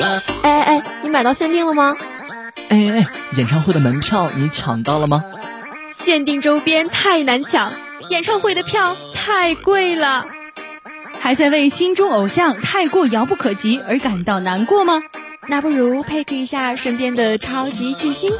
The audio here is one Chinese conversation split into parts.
哎哎哎，你买到限定了吗？哎哎，演唱会的门票你抢到了吗？限定周边太难抢，演唱会的票太贵了，还在为心中偶像太过遥不可及而感到难过吗？那不如配合一下身边的超级巨星。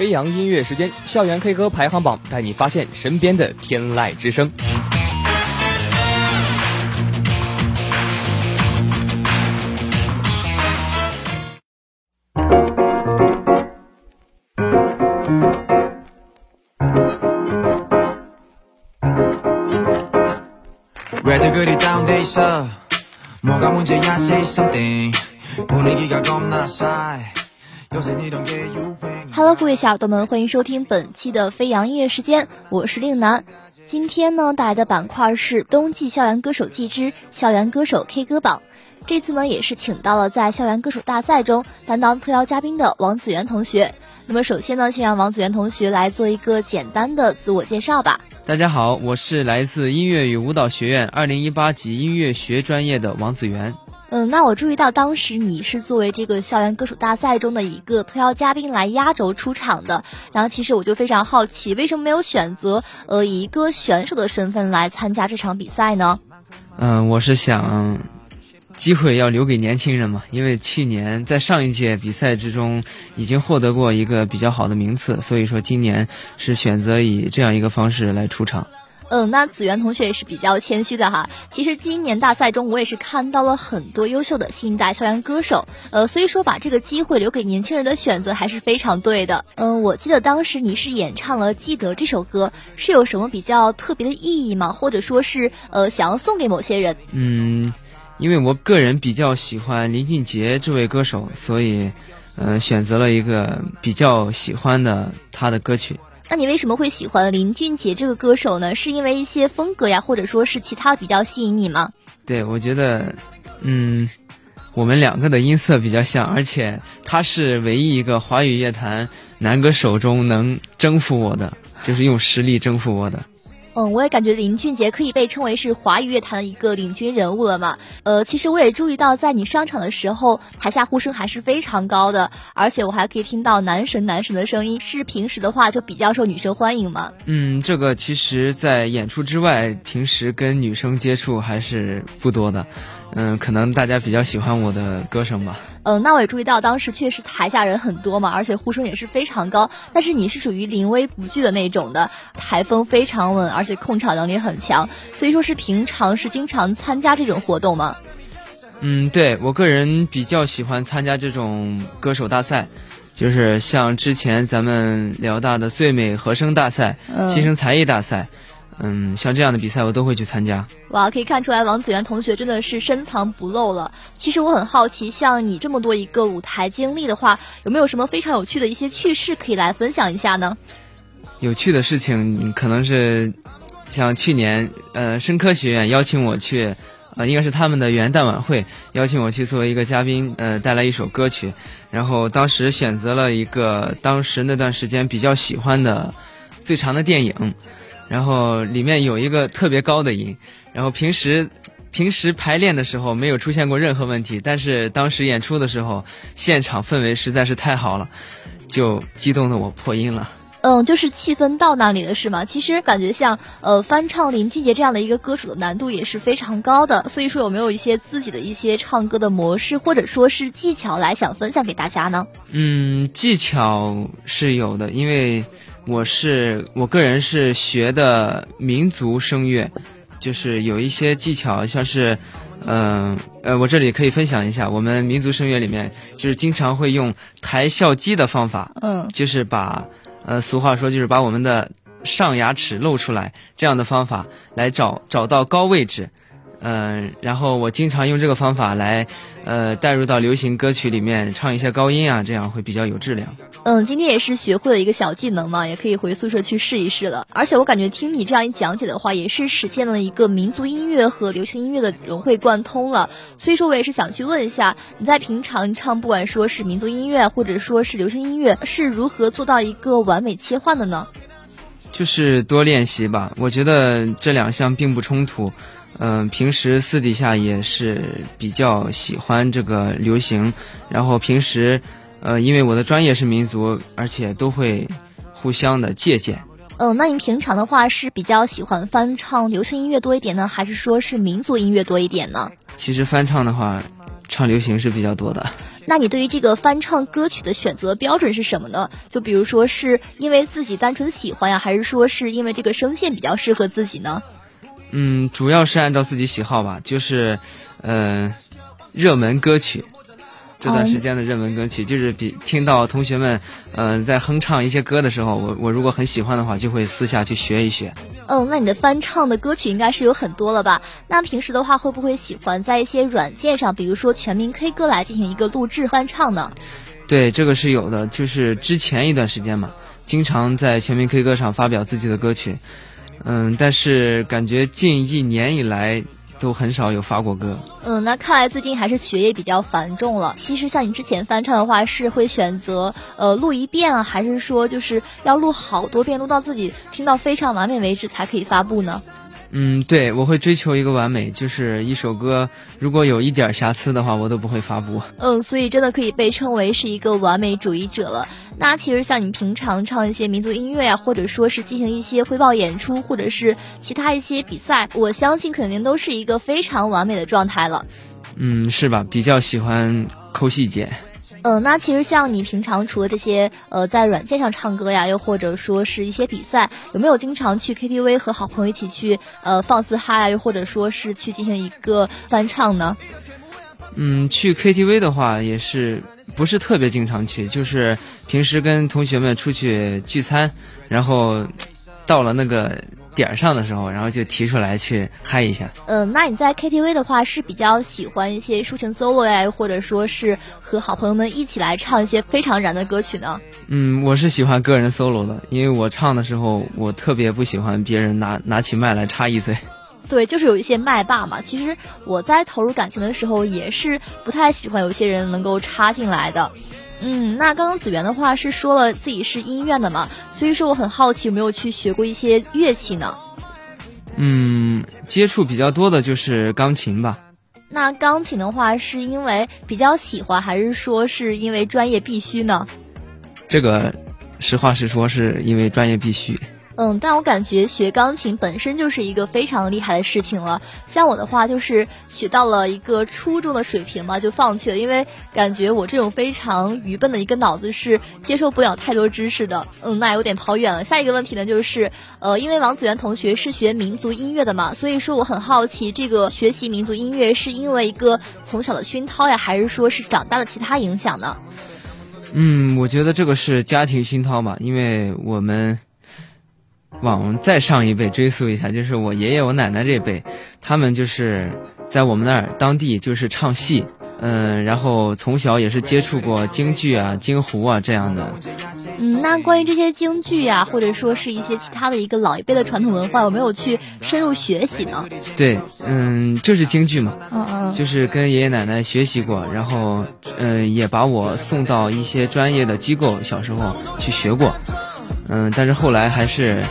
飞扬音乐时间，校园 K 歌排行榜带你发现身边的天籁之声。Hello，各位小耳朵们，欢迎收听本期的飞扬音乐时间，我是令南。今天呢，带来的板块是冬季校园歌手季之校园歌手 K 歌榜。这次呢，也是请到了在校园歌手大赛中担当特邀嘉宾的王子源同学。那么，首先呢，先让王子源同学来做一个简单的自我介绍吧。大家好，我是来自音乐与舞蹈学院二零一八级音乐学专业的王子源。嗯，那我注意到当时你是作为这个校园歌手大赛中的一个特邀嘉宾来压轴出场的。然后，其实我就非常好奇，为什么没有选择呃以一个选手的身份来参加这场比赛呢？嗯，我是想。机会要留给年轻人嘛，因为去年在上一届比赛之中已经获得过一个比较好的名次，所以说今年是选择以这样一个方式来出场。嗯，那子源同学也是比较谦虚的哈。其实今年大赛中我也是看到了很多优秀的新一代校园歌手，呃，所以说把这个机会留给年轻人的选择还是非常对的。嗯，我记得当时你是演唱了《记得》这首歌，是有什么比较特别的意义吗？或者说是呃想要送给某些人？嗯。因为我个人比较喜欢林俊杰这位歌手，所以，呃，选择了一个比较喜欢的他的歌曲。那你为什么会喜欢林俊杰这个歌手呢？是因为一些风格呀，或者说是其他比较吸引你吗？对，我觉得，嗯，我们两个的音色比较像，而且他是唯一一个华语乐坛男歌手中能征服我的，就是用实力征服我的。嗯，我也感觉林俊杰可以被称为是华语乐坛的一个领军人物了嘛。呃，其实我也注意到，在你上场的时候，台下呼声还是非常高的，而且我还可以听到男神男神的声音。是平时的话就比较受女生欢迎吗？嗯，这个其实，在演出之外，平时跟女生接触还是不多的。嗯，可能大家比较喜欢我的歌声吧。嗯，那我也注意到，当时确实台下人很多嘛，而且呼声也是非常高。但是你是属于临危不惧的那种的，台风非常稳，而且控场能力很强。所以说是平常是经常参加这种活动吗？嗯，对我个人比较喜欢参加这种歌手大赛，就是像之前咱们辽大的最美和声大赛、新生才艺大赛。嗯，像这样的比赛我都会去参加。哇，可以看出来王子源同学真的是深藏不露了。其实我很好奇，像你这么多一个舞台经历的话，有没有什么非常有趣的一些趣事可以来分享一下呢？有趣的事情可能是像去年，呃，深科学院邀请我去，呃，应该是他们的元旦晚会，邀请我去作为一个嘉宾，呃，带来一首歌曲。然后当时选择了一个当时那段时间比较喜欢的最长的电影。然后里面有一个特别高的音，然后平时平时排练的时候没有出现过任何问题，但是当时演出的时候，现场氛围实在是太好了，就激动的我破音了。嗯，就是气氛到那里了，是吗？其实感觉像呃翻唱林俊杰这样的一个歌手的难度也是非常高的，所以说有没有一些自己的一些唱歌的模式或者说是技巧来想分享给大家呢？嗯，技巧是有的，因为。我是我个人是学的民族声乐，就是有一些技巧，像是，嗯呃，我这里可以分享一下，我们民族声乐里面就是经常会用抬笑肌的方法，嗯，就是把，呃，俗话说就是把我们的上牙齿露出来这样的方法来找找到高位置。嗯，然后我经常用这个方法来，呃，带入到流行歌曲里面唱一些高音啊，这样会比较有质量。嗯，今天也是学会了一个小技能嘛，也可以回宿舍去试一试了。而且我感觉听你这样一讲解的话，也是实现了一个民族音乐和流行音乐的融会贯通了。所以说我也是想去问一下，你在平常唱，不管说是民族音乐或者说是流行音乐，是如何做到一个完美切换的呢？就是多练习吧。我觉得这两项并不冲突。嗯，平时私底下也是比较喜欢这个流行，然后平时，呃，因为我的专业是民族，而且都会互相的借鉴。嗯，那您平常的话是比较喜欢翻唱流行音乐多一点呢，还是说是民族音乐多一点呢？其实翻唱的话，唱流行是比较多的。那你对于这个翻唱歌曲的选择标准是什么呢？就比如说是因为自己单纯喜欢呀，还是说是因为这个声线比较适合自己呢？嗯，主要是按照自己喜好吧，就是，呃，热门歌曲，这段时间的热门歌曲，就是比听到同学们，嗯，在哼唱一些歌的时候，我我如果很喜欢的话，就会私下去学一学。嗯，那你的翻唱的歌曲应该是有很多了吧？那平时的话，会不会喜欢在一些软件上，比如说全民 K 歌来进行一个录制翻唱呢？对，这个是有的，就是之前一段时间嘛，经常在全民 K 歌上发表自己的歌曲。嗯，但是感觉近一年以来都很少有发过歌。嗯，那看来最近还是学业比较繁重了。其实像你之前翻唱的话，是会选择呃录一遍啊，还是说就是要录好多遍，录到自己听到非常完美为止才可以发布呢？嗯，对，我会追求一个完美，就是一首歌如果有一点瑕疵的话，我都不会发布。嗯，所以真的可以被称为是一个完美主义者了。那其实像你平常唱一些民族音乐呀，或者说是进行一些汇报演出，或者是其他一些比赛，我相信肯定都是一个非常完美的状态了。嗯，是吧？比较喜欢抠细节。嗯，那其实像你平常除了这些，呃，在软件上唱歌呀，又或者说是一些比赛，有没有经常去 KTV 和好朋友一起去，呃，放肆嗨啊，又或者说是去进行一个翻唱呢？嗯，去 KTV 的话，也是不是特别经常去，就是平时跟同学们出去聚餐，然后到了那个。点上的时候，然后就提出来去嗨一下。嗯，那你在 KTV 的话是比较喜欢一些抒情 solo 呀，或者说是和好朋友们一起来唱一些非常燃的歌曲呢？嗯，我是喜欢个人 solo 的，因为我唱的时候，我特别不喜欢别人拿拿起麦来插一嘴。对，就是有一些麦霸嘛。其实我在投入感情的时候，也是不太喜欢有些人能够插进来的。嗯，那刚刚子源的话是说了自己是音院的嘛，所以说我很好奇有没有去学过一些乐器呢？嗯，接触比较多的就是钢琴吧。那钢琴的话是因为比较喜欢，还是说是因为专业必须呢？这个，实话实说，是因为专业必须。嗯，但我感觉学钢琴本身就是一个非常厉害的事情了。像我的话，就是学到了一个初中的水平嘛，就放弃了，因为感觉我这种非常愚笨的一个脑子是接受不了太多知识的。嗯，那有点跑远了。下一个问题呢，就是呃，因为王子源同学是学民族音乐的嘛，所以说我很好奇，这个学习民族音乐是因为一个从小的熏陶呀，还是说是长大的其他影响呢？嗯，我觉得这个是家庭熏陶嘛，因为我们。往再上一辈追溯一下，就是我爷爷我奶奶这辈，他们就是在我们那儿当地就是唱戏，嗯，然后从小也是接触过京剧啊、京胡啊这样的。嗯，那关于这些京剧啊，或者说是一些其他的一个老一辈的传统文化，有没有去深入学习呢？对，嗯，就是京剧嘛，嗯嗯，就是跟爷爷奶奶学习过，然后嗯，也把我送到一些专业的机构，小时候去学过，嗯，但是后来还是。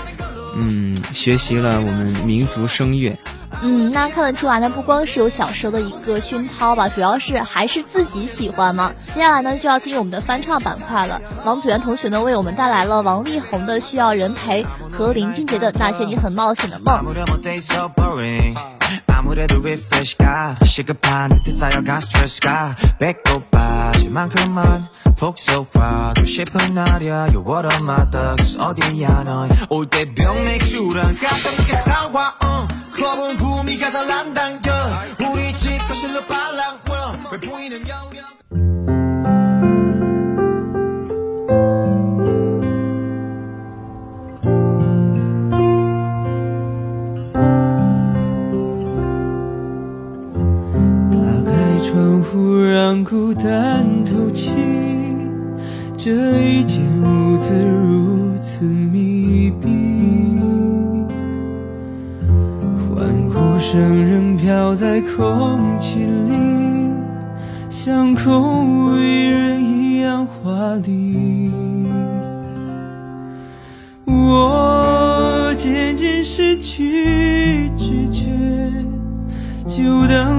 嗯，学习了我们民族声乐。嗯，那看得出来呢，不光是有小时候的一个熏陶吧，主要是还是自己喜欢嘛。接下来呢，就要进入我们的翻唱板块了。王祖源同学呢，为我们带来了王力宏的《需要人陪》和林俊杰的《那些你很冒险的梦》。 그 클럽은 구미가 잘 안 당겨 우리 집 거실로 빨랑. 보여 왜 보이는 영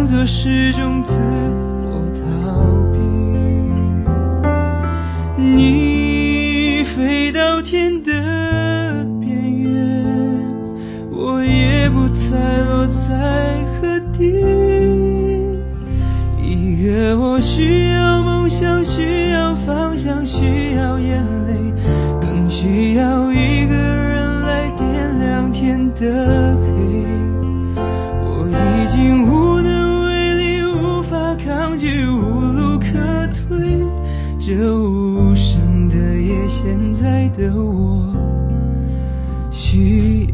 当作是种自我逃避。你飞到天的边缘，我也不猜落在何地。一个我需要梦想，需要方向，需要眼泪，更需要一个人来点亮天的需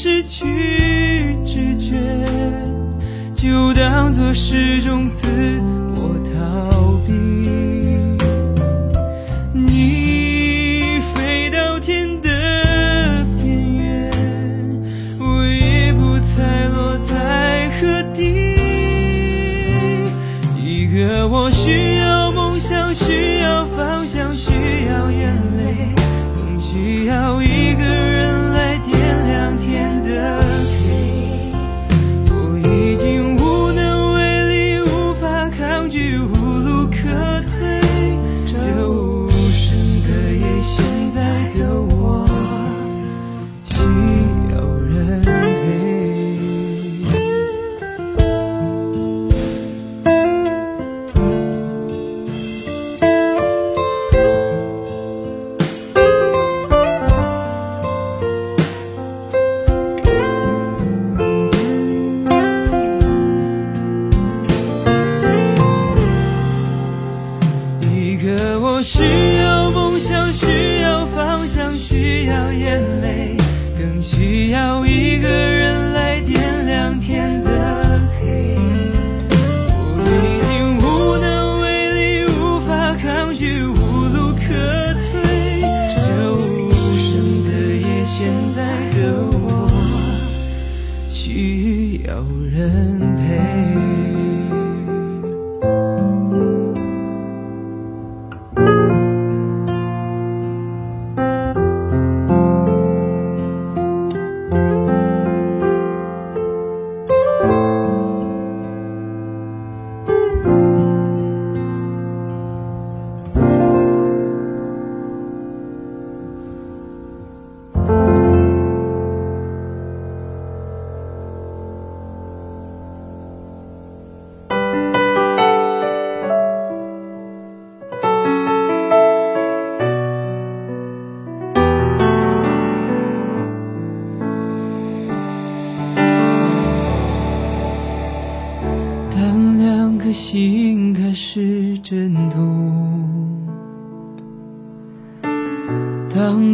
失去知觉。就当作是种自更需要一个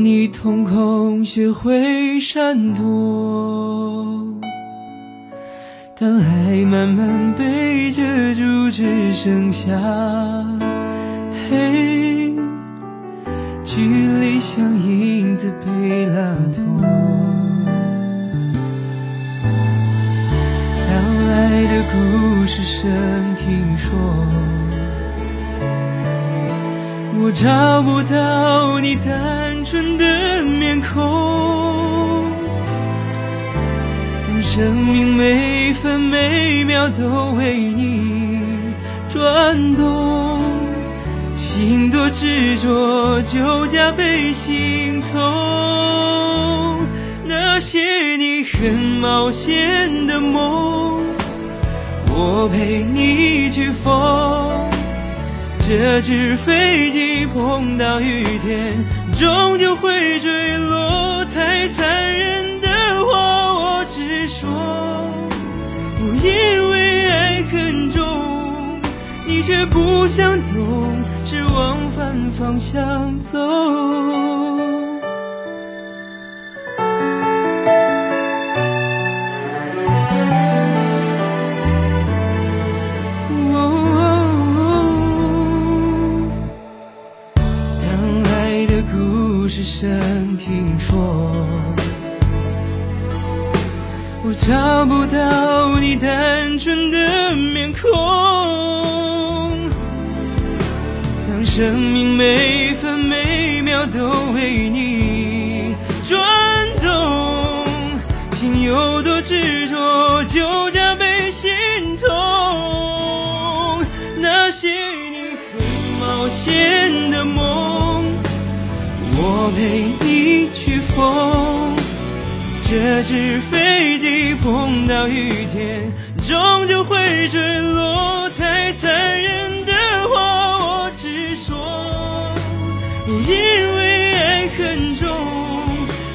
你瞳孔学会闪躲，当爱慢慢被遮住，只剩下黑，距离像影子被拉脱。当爱的故事声听说，我找不到你单纯的空。当生命每分每秒都为你转动，心多执着就加倍心痛。那些你很冒险的梦，我陪你去疯。这只飞机碰到雨天，终究会坠落。太残忍的话，我只说，不因为爱很重，你你却不想懂，只往反方向走。很冒险的梦，我陪你去疯。这纸飞机碰到雨天，终究会坠落。太残忍的话我直说，因为爱很重，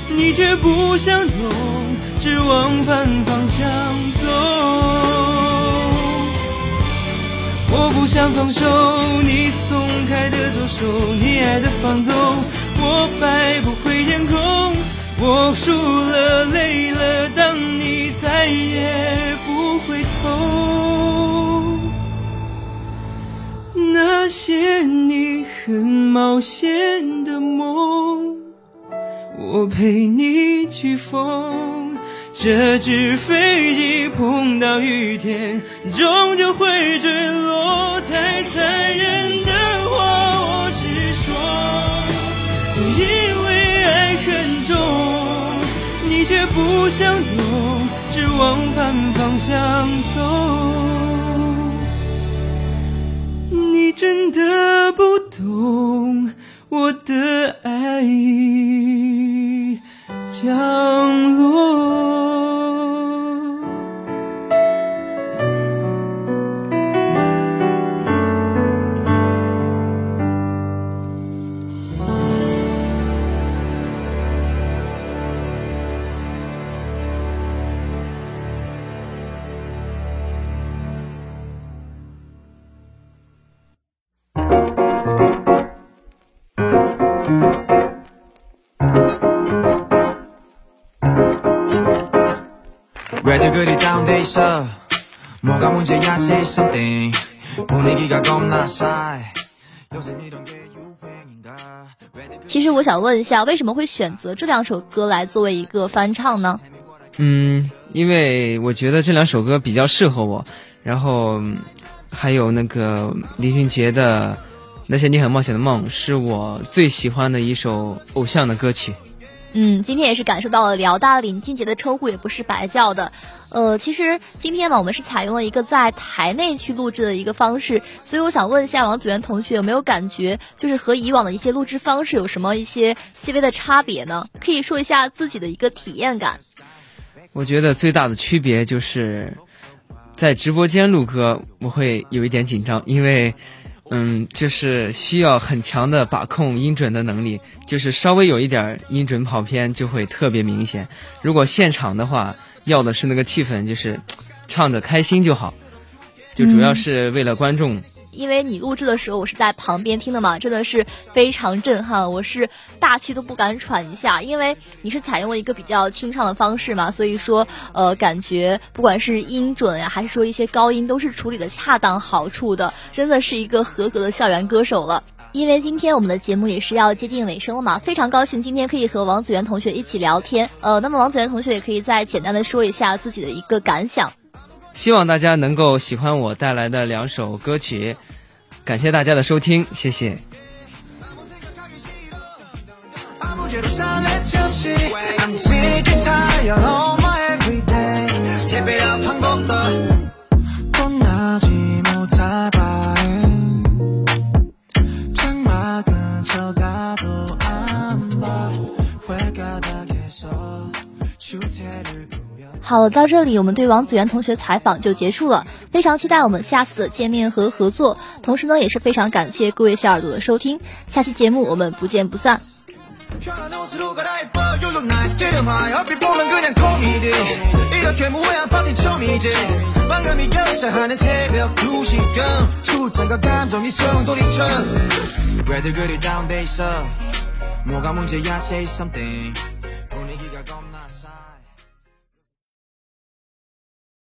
你却不想懂，只往反方向走。我不想放手，你松开的左手，你爱的放纵，我摆不回天空。我输了，累了，当你再也不回头，那些你很冒险的梦，我陪你去疯。这纸飞机碰到雨天，终究会坠落。太残忍的话，我直说，因为爱很重。你却不想懂，只往反方向走。你真的不懂我的爱已降落。其实我想问一下，为什么会选择这两首歌来作为一个翻唱呢？嗯，因为我觉得这两首歌比较适合我，然后还有那个林俊杰的《那些你很冒险的梦》是我最喜欢的一首偶像的歌曲。嗯，今天也是感受到了辽大林俊杰的称呼也不是白叫的。呃，其实今天嘛，我们是采用了一个在台内去录制的一个方式，所以我想问一下王子源同学，有没有感觉就是和以往的一些录制方式有什么一些细微的差别呢？可以说一下自己的一个体验感。我觉得最大的区别就是在直播间录歌，我会有一点紧张，因为。嗯，就是需要很强的把控音准的能力，就是稍微有一点音准跑偏就会特别明显。如果现场的话，要的是那个气氛，就是唱的开心就好，就主要是为了观众。因为你录制的时候，我是在旁边听的嘛，真的是非常震撼，我是大气都不敢喘一下。因为你是采用了一个比较清唱的方式嘛，所以说呃，感觉不管是音准呀，还是说一些高音，都是处理的恰当好处的，真的是一个合格的校园歌手了。因为今天我们的节目也是要接近尾声了嘛，非常高兴今天可以和王子源同学一起聊天。呃，那么王子源同学也可以再简单的说一下自己的一个感想。希望大家能够喜欢我带来的两首歌曲，感谢大家的收听，谢谢。好了，到这里我们对王子源同学采访就结束了，非常期待我们下次的见面和合作。同时呢，也是非常感谢各位小耳朵的收听，下期节目我们不见不散。